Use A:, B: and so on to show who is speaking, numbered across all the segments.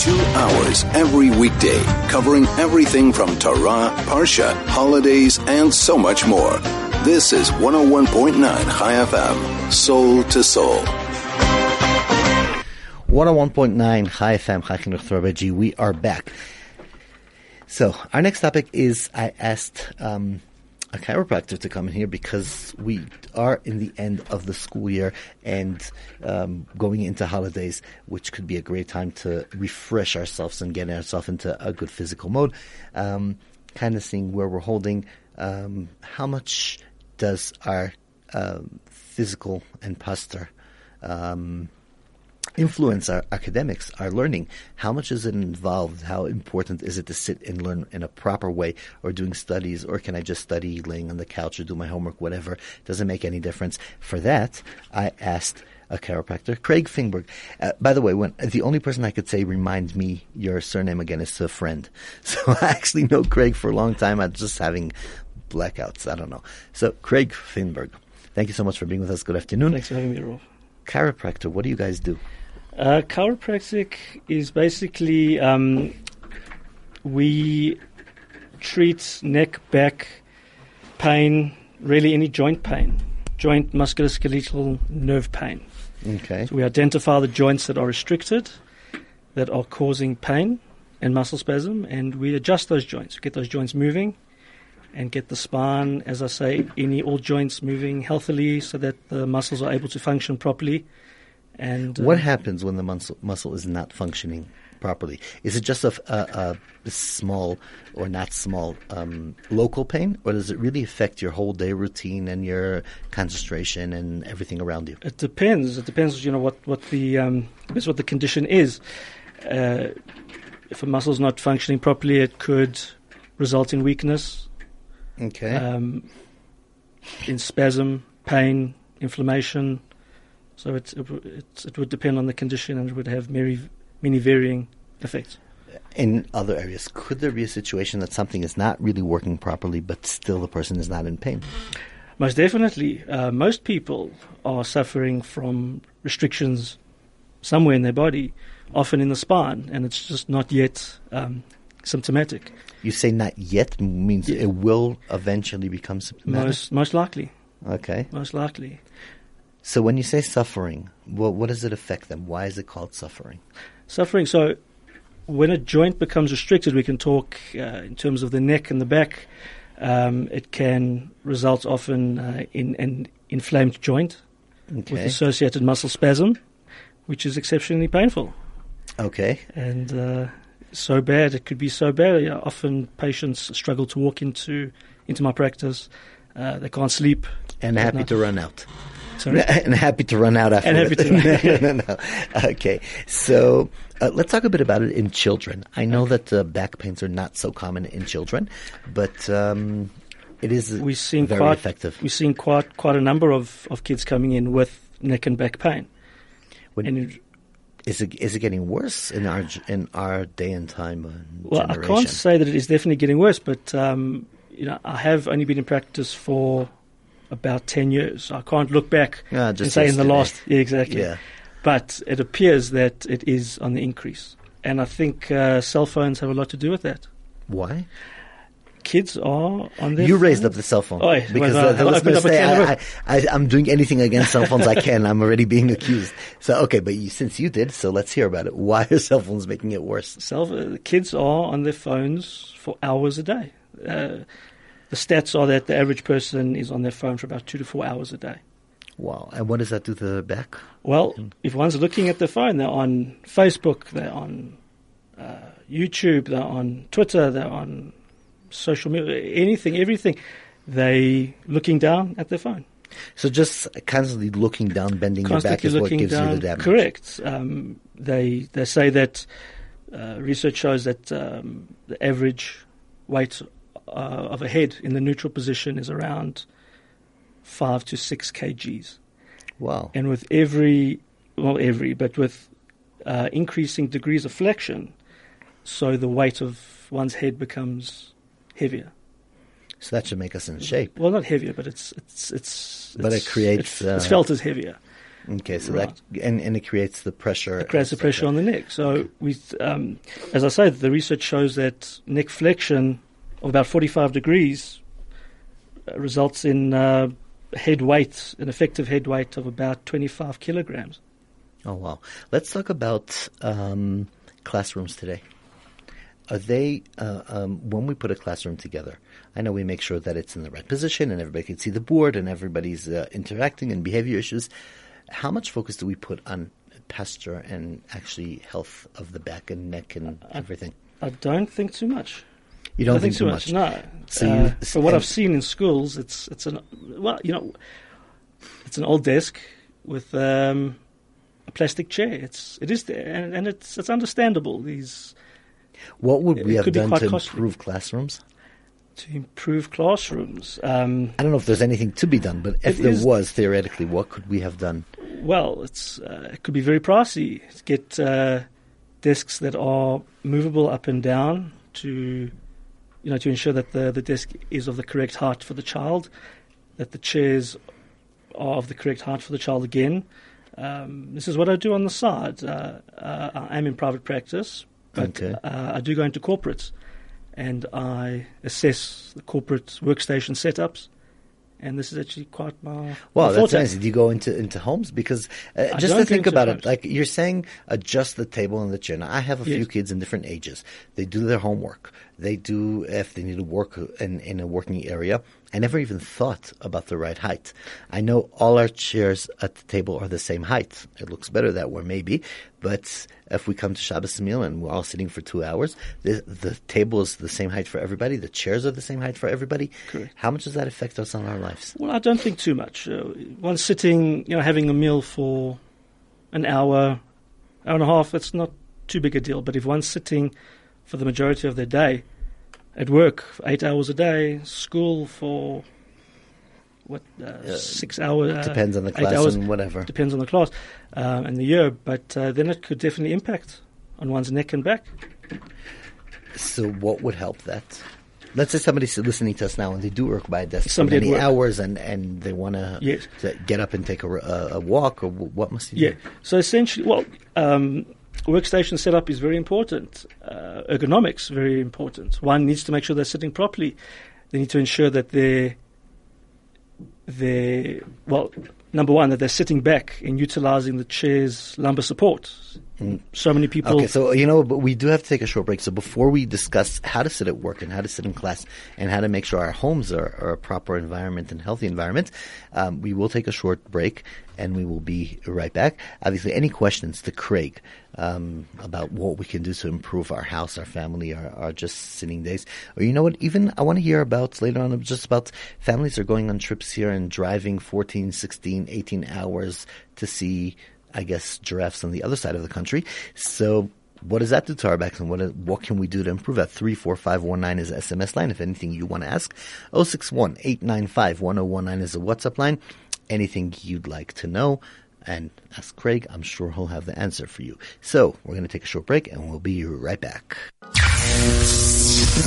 A: Two hours every weekday, covering everything from Torah, Parsha, holidays, and so much more. This is 101.9 Chai FM, soul to soul.
B: 101.9 Chai FM, Chai Chinuch We are back. So, our next topic is I asked um, a chiropractor to come in here because we are in the end of the school year and um, going into holidays, which could be a great time to refresh ourselves and get ourselves into a good physical mode. Um, kind of seeing where we're holding, um, how much does our um, physical and posture um, influence our academics, our learning? How much is it involved? How important is it to sit and learn in a proper way or doing studies? Or can I just study laying on the couch or do my homework, whatever? Doesn't make any difference. For that, I asked a chiropractor, Craig Fingberg. Uh, by the way, when the only person I could say remind me your surname again is a friend. So I actually know Craig for a long time. I'm just having blackouts. I don't know. So Craig Fingberg, thank you so much for being with us. Good afternoon.
C: Thanks for having me, Rolf.
B: Chiropractor, what do you guys do?
C: Uh, chiropractic is basically um, we treat neck, back pain, really any joint pain, joint musculoskeletal nerve pain.
B: Okay.
C: So we identify the joints that are restricted, that are causing pain and muscle spasm, and we adjust those joints, get those joints moving, and get the spine, as I say, any all joints moving healthily, so that the muscles are able to function properly. And
B: What
C: uh,
B: happens when the muscle, muscle is not functioning properly? Is it just a, a, a small or not small um, local pain, or does it really affect your whole day routine and your concentration and everything around you?
C: It depends. It depends, you know, what what the um, is what the condition is. Uh, if a muscle is not functioning properly, it could result in weakness,
B: Okay.
C: um, in spasm, pain, inflammation. So it, it, it it would depend on the condition, and it would have many many varying effects.
B: in other areas, could there be a situation that something is not really working properly, but still the person is not in pain?
C: Most definitely, uh, most people are suffering from restrictions somewhere in their body, often in the spine, and it's just not yet um, symptomatic.
B: You say not yet means
C: Yeah.
B: it will eventually become symptomatic.
C: Most most likely,
B: okay.
C: most likely.
B: So when you say suffering, well, what does it affect them? Why is it called suffering?
C: Suffering. So, when a joint becomes restricted, we can talk uh, in terms of the neck and the back. Um, it can result often uh, in an inflamed joint with associated muscle spasm, which is exceptionally painful.
B: Okay.
C: and uh, so bad it could be so bad. Yeah, often patients struggle to walk into into my practice. Uh, they can't sleep.
B: And happy
C: night.
B: to run out.
C: Sorry.
B: and happy to run out after.
C: And happy to run-
B: no, no, no. Okay, so uh, let's talk a bit about it in children. I know that uh, back pains are not so common in children, but um, it is
C: We've seen
B: very
C: quite
B: effective.
C: we've seen quite quite a number of, of kids coming in with neck and back pain.
B: When-
C: and it,
B: Is it is it getting worse in our in our day and time? And
C: well, I can't say that it is definitely getting worse, but um, you know, I have only been in practice for about ten years. I can't look back and say in the last yeah, exactly.
B: Yeah.
C: But it appears that it is on the increase, and I think uh, cell phones have a lot to do with that.
B: Why?
C: Kids are on their
B: You raised up the cell phone
C: Oh, yeah.
B: because
C: Well,
B: the, the listeners say, I, I, I, I'm doing anything against cell phones I can. I'm already being accused. So okay, but you, since you did, so let's hear about it. Why are cell phones making it worse?
C: Cell, uh, kids are on their phones for hours a day. Uh, the stats are that the average person is on their phone for about two to four hours a day.
B: Wow! And what does that do to the back?
C: Well, if one's looking at their phone, they're on Facebook, they're on uh, YouTube, they're on Twitter, they're on social media, anything, everything. They looking down at their phone.
B: So just constantly looking down, bending your back is what gives
C: down.
B: you the damage.
C: Correct. Um, they they say that uh, research shows that um, the average weight uh, of a head in the neutral position is around five to six kgs,
B: Wow.
C: and with every well every but with uh, increasing degrees of flexion, so the weight of one's head becomes heavier.
B: So that should make us in shape.
C: Well, not heavier, but it's it's it's.
B: But it
C: it's-
B: creates,
C: It's, it's
B: uh,
C: felt as heavier.
B: Okay, so
C: Right.
B: that and, and it creates the pressure.
C: It creates the pressure on the neck. So we, um, as I say, the research shows that neck flexion of about 45 degrees uh, results in uh, head weight, an effective head weight of about 25 kilograms.
B: Oh wow! Let's talk about um, classrooms today. Are they uh, um, when we put a classroom together? I know we make sure that it's in the right position and everybody can see the board and everybody's uh, interacting and behavior issues. How much focus do we put on posture and actually health of the back and neck and everything?
C: I don't think too much.
B: You don't
C: I
B: think,
C: think
B: too
C: much. No.
B: So
C: uh,
B: you-
C: from what I've seen in schools, it's it's an well, you know, it's an old desk with um, a plastic chair. It's it is there, and, and it's it's understandable. These
B: What would we have done to
C: costly.
B: improve classrooms?
C: to improve classrooms. Um,
B: I don't know if there's anything to be done, but if there
C: is-
B: was theoretically, what could we have done?
C: well, it's uh, it could be very pricey get uh, desks that are movable up and down to you know to ensure that the the desk is of the correct height for the child, that the chairs are of the correct height for the child again. Um, this is what I do on the side. Uh, uh, I am in private practice, but
B: Okay.
C: uh, I do go into corporates, and I assess the corporate workstation setups. And this is actually quite my
B: Well, that's nice. Do you go into into homes because uh, just to think about it, like you're saying, adjust the table and the chair. Now, I have a few kids in different ages. They do their homework. They do if they need to work in in a working area. I never even thought about the right height. I know all our chairs at the table are the same height. It looks better that way, maybe. But if we come to Shabbos meal and we're all sitting for two hours, the the table is the same height for everybody. The chairs are the same height for everybody.
C: Correct.
B: How much does that affect us on our lives?
C: Well, I don't think too much. Uh, one sitting, you know, having a meal for an hour, hour and a half, it's not too big a deal. But if one's sitting for the majority of their day, at work eight hours a day, school for what uh, six hours, uh,
B: Depends on the class
C: hours,
B: and whatever.
C: depends on the class um, and the year. But uh, then it could definitely impact on one's neck and back.
B: So what would help that? Let's say somebody's listening to us now and they do work by a desk
C: Somebody
B: for many hours and, and they want
C: Yes.
B: to get up and take a, a, a walk or what must you
C: Yeah.
B: do?
C: So essentially, well, um, workstation setup is very important. Uh, ergonomics very important. One needs to make sure they're sitting properly. They need to ensure that they're they well number one that they're sitting back and utilizing the chair's lumbar support. So many people.
B: Okay, so you know, but we do have to take a short break. So before we discuss how to sit at work and how to sit in class and how to make sure our homes are, are a proper environment and healthy environment, um, we will take a short break and we will be right back. Obviously, any questions to Craig um, about what we can do to improve our house, our family, our, our just sitting days, or you know what? Even I want to hear about later on just about families are going on trips here and driving 14, 16, 18 hours to see I guess, giraffes on the other side of the country. So what does that do to our backs and what, what can we do to improve that? 34519 is SMS line. If anything you want to ask, 061 895 1019 is a WhatsApp line. Anything you'd like to know and ask Craig, I'm sure he'll have the answer for you. So we're going to take a short break and we'll be right back.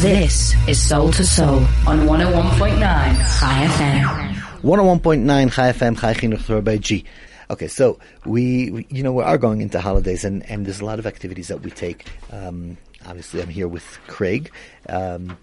D: This is Soul to Soul on 101.9 Chai FM.
B: 101.9 Chai FM, Chai Chinuch by G. Okay, so we, we, you know, we are going into holidays, and, and there's a lot of activities that we take. Um, obviously, I'm here with Craig. Um,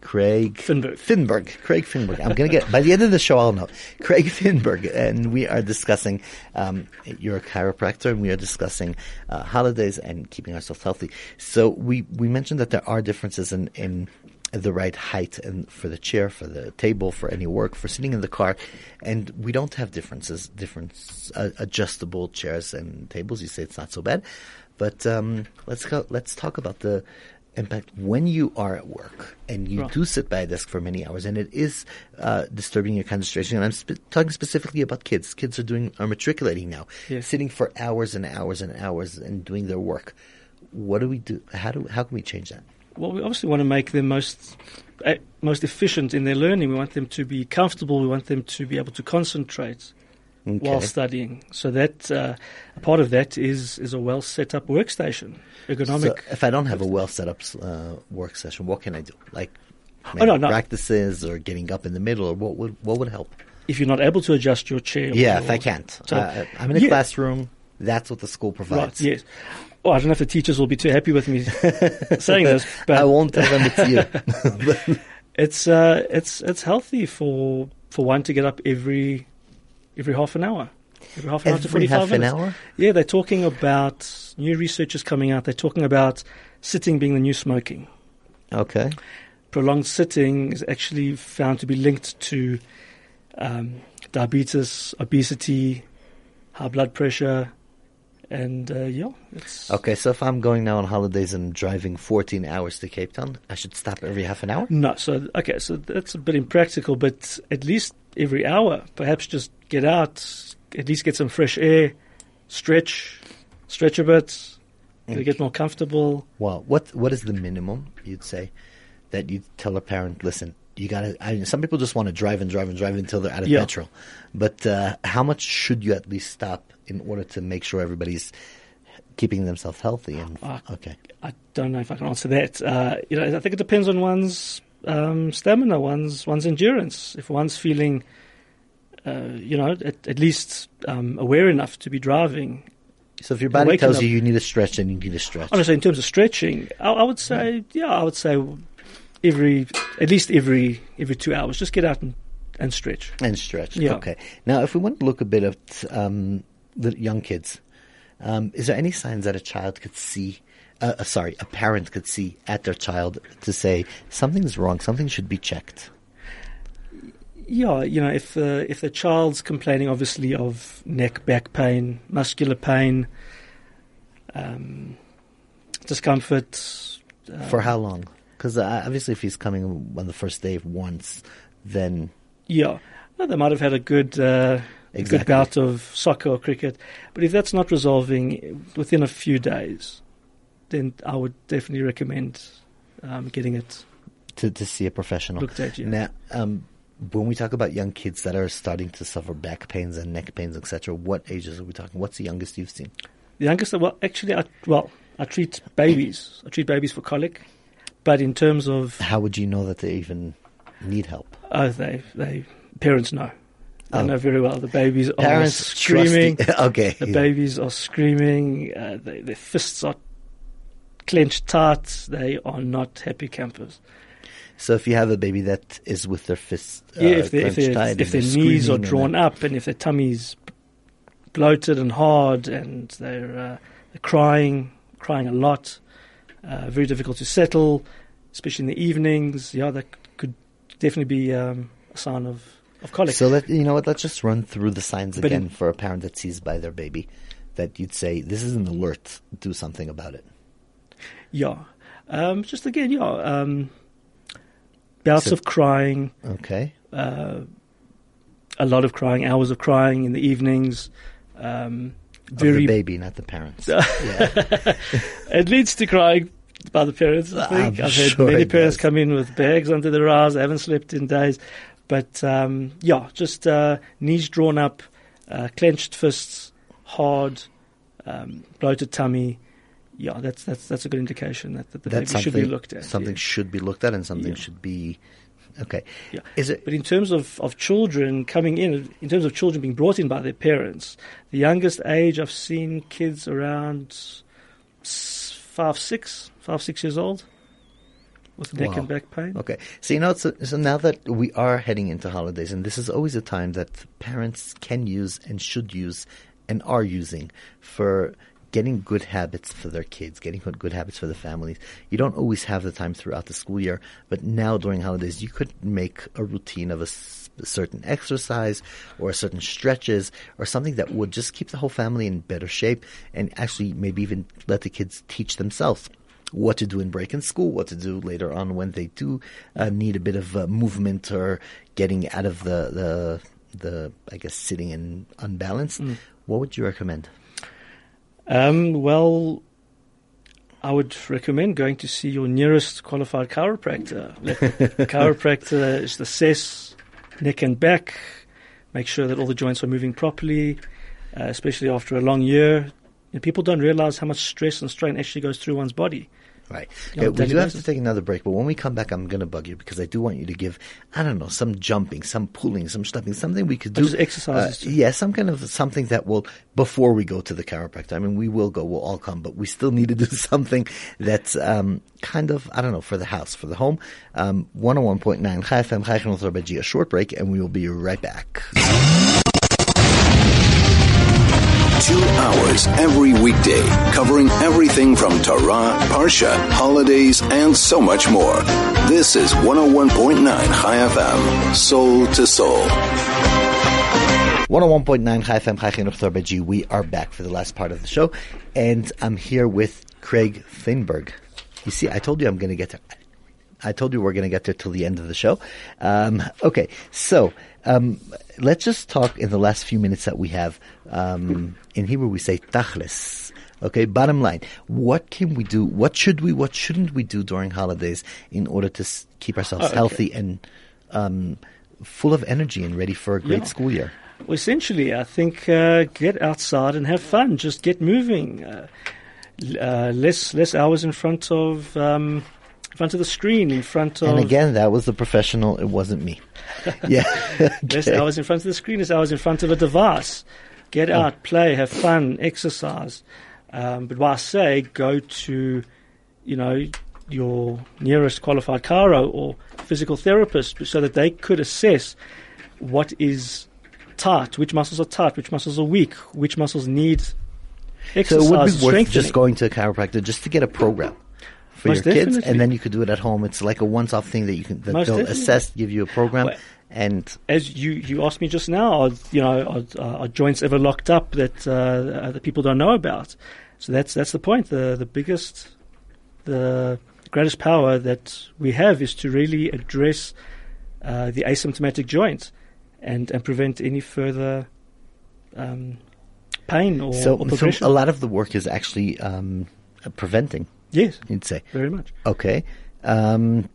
B: Craig
C: Finberg.
B: Finberg. Craig Finberg. I'm going to get, by the end of the show, I'll know. Craig Finberg. And we are discussing, um, you're a chiropractor, and we are discussing uh, holidays and keeping ourselves healthy. So we, we mentioned that there are differences in, in the right height and for the chair, for the table, for any work, for sitting in the car, and we don't have differences, different uh, adjustable chairs and tables. You say it's not so bad, but um, let's go. Let's talk about the impact when you are at work and you
C: Right.
B: do sit by a desk for many hours, and it is uh, disturbing your concentration. And I'm sp- talking specifically about kids. Kids are doing are matriculating now,
C: Yes.
B: sitting for hours and hours and hours and doing their work. What do we do? How do how can we change that?
C: Well, we obviously want to make them most eh, most efficient in their learning. We want them to be comfortable. We want them to be able to concentrate while studying. So that uh, a part of that is is a well set up workstation, ergonomic.
B: So if I don't have a well set up uh, work session, what can I do? Like
C: Oh, no, no.
B: practices or getting up in the middle, or what would what would help?
C: if you're not able to adjust your chair.
B: Yeah,
C: or-
B: if I can't.
C: So-
B: Uh, I'm in a
C: Yeah.
B: classroom. That's what the school provides.
C: Right, yes. Well, I don't know if the teachers will be too happy with me saying this, but
B: I won't tell them it's you.
C: it's uh, it's it's healthy for for one to get up every every half an hour, every half an hour to forty five
B: half an hour?
C: Yeah, they're talking about new research is coming out. They're talking about sitting being the new smoking.
B: Okay.
C: Prolonged sitting is actually found to be linked to um, diabetes, obesity, high blood pressure, and uh, yeah, it's
B: Okay, so if I'm going now on holidays and driving 14 hours to Cape Town, I should stop every half an hour?
C: No, so okay, so that's a bit impractical, but at least every hour, perhaps just get out, at least get some fresh air, stretch, stretch a bit, you get more comfortable.
B: Well, what what is the minimum you'd say that you tell a parent? Listen, you gotta. I, mean, some people just want to drive and drive and drive until they're out of
C: Yeah.
B: petrol, but uh, how much should you at least stop in order to make sure everybody's keeping themselves healthy? And
C: Ah.
B: okay,
C: I don't know if I can answer that. Uh, you know, I think it depends on one's um, stamina, one's one's endurance. If one's feeling, uh, you know, at, at least um, aware enough to be driving.
B: so if your body tells
C: up-
B: you you need a stretch, then you need a stretch.
C: Honestly, in terms of stretching, I, I would say, yeah, I would say every at least every every two hours, just get out and, and stretch.
B: And stretch.
C: Yeah.
B: Okay. Now, if we want to look a bit at um, the young kids, um, is there any signs that a child could see? Uh, uh, sorry, a parent could see at their child to say something's wrong, something should be checked.
C: Yeah, you know, if the if the child's complaining, obviously of neck, back pain, muscular pain, um, discomfort. Uh,
B: For how long? Because uh, obviously, if he's coming on the first day once, then
C: Yeah, no, they might have had a good uh,
B: Exactly.
C: good bout of soccer or cricket, but if that's not resolving within a few days, then I would definitely recommend um, getting it
B: to, to see a professional.
C: looked at. Yeah.
B: Now, um, when we talk about young kids that are starting to suffer back pains and neck pains, etc., what ages are we talking? What's the youngest you've seen?
C: The youngest, well, actually, I, well, I treat babies. I treat babies for colic, but in terms of
B: How would you know that they even need help?
C: oh, they they parents know. They
B: Oh.
C: know very well. The babies
B: Parents
C: are screaming.
B: okay,
C: The
B: yeah.
C: babies are screaming. Uh, they, their fists are clenched tight. They are not happy campers.
B: So if you have a baby that is with their fists, uh,
C: yeah, if, they, if, their-
B: tight
C: if their knees are drawn up and if their tummy's bloated and hard and they're, uh, they're crying, crying a lot, uh, very difficult to settle, especially in the evenings. Yeah, that could definitely be um, a sign of, of colic.
B: So let you know what. Let's just run through the signs
C: But
B: again
C: in-
B: for a parent that sees by their baby that you'd say this is an alert. Do something about it.
C: yeah. Um, just again, yeah. Um, bouts
B: So-
C: of crying,
B: Okay.
C: uh, a lot of crying, hours of crying in the evenings. Um, very
B: the baby, not the parents. yeah.
C: It leads to crying by the parents, I think. I've had
B: sure
C: many parents
B: does.
C: come in with bags under their eyes. They haven't slept in days. But um, yeah, just uh, knees drawn up, uh, clenched fists, hard, um, bloated tummy. Yeah, that's that's that's a good indication that, that the
B: That's
C: baby should be looked at.
B: Something
C: yeah.
B: should be looked at, and something
C: Yeah.
B: should be okay.
C: Yeah.
B: Is it?
C: But in terms of, of children coming in, in terms of children being brought in by their parents, the youngest age I've seen kids around five, six, five, six years old with neck
B: Wow.
C: and back pain.
B: Okay. So you know, so, so now that we are heading into holidays, and this is always a time that parents can use and should use and are using for getting good habits for their kids, getting good, good habits for the families. You don't always have the time throughout the school year, but now during holidays, you could make a routine of a certain exercise or certain stretches or something that would just keep the whole family in better shape and actually maybe even let the kids teach themselves what to do in break in school, what to do later on when they do uh, need a bit of uh, movement or getting out of the, the the I guess sitting and unbalanced. What would you recommend?
C: Um, well, I would recommend going to see your nearest qualified chiropractor. Chiropractor just assess neck and back, make sure that all the joints are moving properly, uh, especially after a long year. And people don't realize how much stress and strain actually goes through one's body
B: Right.
C: Know,
B: Okay, we do have to take another break, but when we come back, I'm going to bug you because I do want you to give, I don't know, some jumping, some pulling, some stepping, something we could do.
C: just exercises
B: Uh, yeah, some kind of something that will, before we go to the chiropractor. I mean, we will go, we'll all come, but we still need to do something that's um, kind of, I don't know, for the house, for the home. Um, 101.9 Chai FM, Chai a short break, and we will be right back.
A: Two hours every weekday, covering everything from Torah, Parsha, holidays, and so much more. This is 101.9 Chai FM, soul to soul.
B: 101.9 Chai FM, Chai Chinuch We are back for the last part of the show, and I'm here with Craig Finberg. You see, I told you I'm going to get there. I told you we're going to get there till the end of the show. Um, okay, so um, let's just talk in the last few minutes that we have. Um, in Hebrew, we say tachlis. Okay, bottom line, what can we do? What should we? What shouldn't we do during holidays in order to s- keep ourselves
C: Oh, okay.
B: healthy and um, full of energy and ready for a great
C: Yeah.
B: school year?
C: Well, essentially, I think uh, get outside and have fun. Just get moving. Uh, uh, less less hours in front of um, in front of the screen. In front of
B: And again, that was the professional. It wasn't me. yeah. Okay.
C: hours in front of the screen is hours in front of a device. Get out, play, have fun, exercise. Um, but what I say, go to, you know, your nearest qualified chiro or physical therapist so that they could assess what is tight, which muscles are tight, which muscles are weak, which muscles need
B: So
C: exercise,
B: it would be worth just going to a chiropractor just to get a program for
C: Most
B: your kids,
C: definitely.
B: and then you could do it at home. It's like a once-off thing that you can that
C: Most
B: they'll
C: definitely.
B: assess, give you a program,
C: Well,
B: and
C: as you, you asked me just now, are, you know, are, are joints ever locked up that uh, that people don't know about? So that's that's the point. The the biggest, the greatest power that we have is to really address uh, the asymptomatic joint and and prevent any further um, pain or,
B: so,
C: or
B: so a lot of the work is actually um, uh, preventing.
C: Yes,
B: You'd say,
C: very much.
B: okay. Um,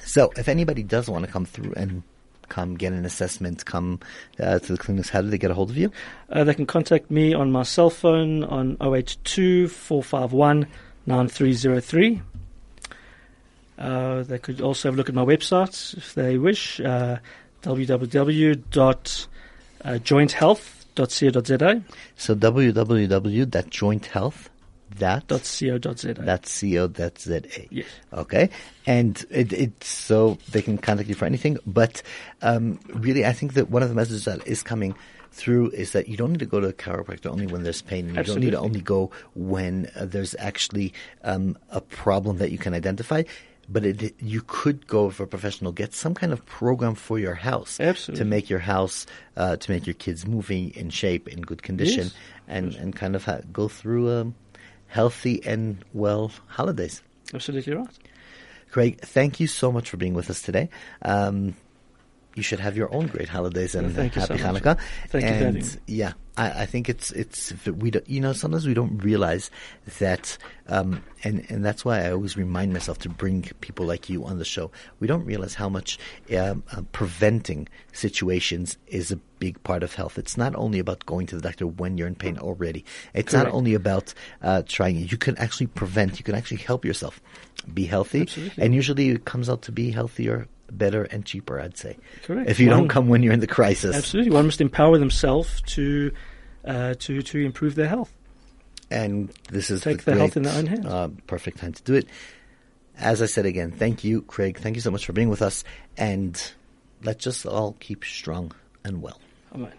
B: so if anybody does want to come through and come get an assessment, come uh, to the clinics, how do they get a hold of you?
C: Uh, they can contact me on my cell phone on 082 451 9303. Uh, they could also have a look at my website if they wish, uh, www.jointhealth.co.za.
B: So www.jointhealth. That
C: .co.za.
B: that's co that's za.
C: Yes.
B: Okay, and it, it's so they can contact you for anything. But um, really, I think that one of the messages that is coming through is that you don't need to go to a chiropractor only when there's pain. And you don't need to only go when uh, there's actually um, a problem that you can identify. But it, you could go for a professional, get some kind of program for your house
C: Absolutely.
B: to make your house, uh, to make your kids moving in shape, in good condition,
C: Yes.
B: and and kind of ha- go through um, healthy and well holidays.
C: Absolutely right.
B: Craig, thank you so much for being with us today. Um, you should have your own great holidays and
C: Thank you so
B: happy
C: much.
B: Hanukkah.
C: Thank you
B: and
C: having me.
B: yeah, I, I think it's it's we don't, you know sometimes we don't realize that, um, and and that's why I always remind myself to bring people like you on the show. We don't realize how much um, uh, preventing situations is a big part of health. It's not only about going to the doctor when you're in pain already. It's not only about uh, trying. You can actually prevent. You can actually help yourself be healthy,
C: Absolutely.
B: and usually it comes out to be healthier, better, and cheaper. I'd say.
C: Correct.
B: If you don't come when you're in the crisis.
C: Absolutely. One must empower themselves to, uh, to, to improve their health.
B: and this is
C: Take
B: the
C: the health in their own hands.
B: Uh, perfect time to do it. As I said again, thank you, Craig. Thank you so much for being with us, and let's just all keep strong and well.
C: Amen.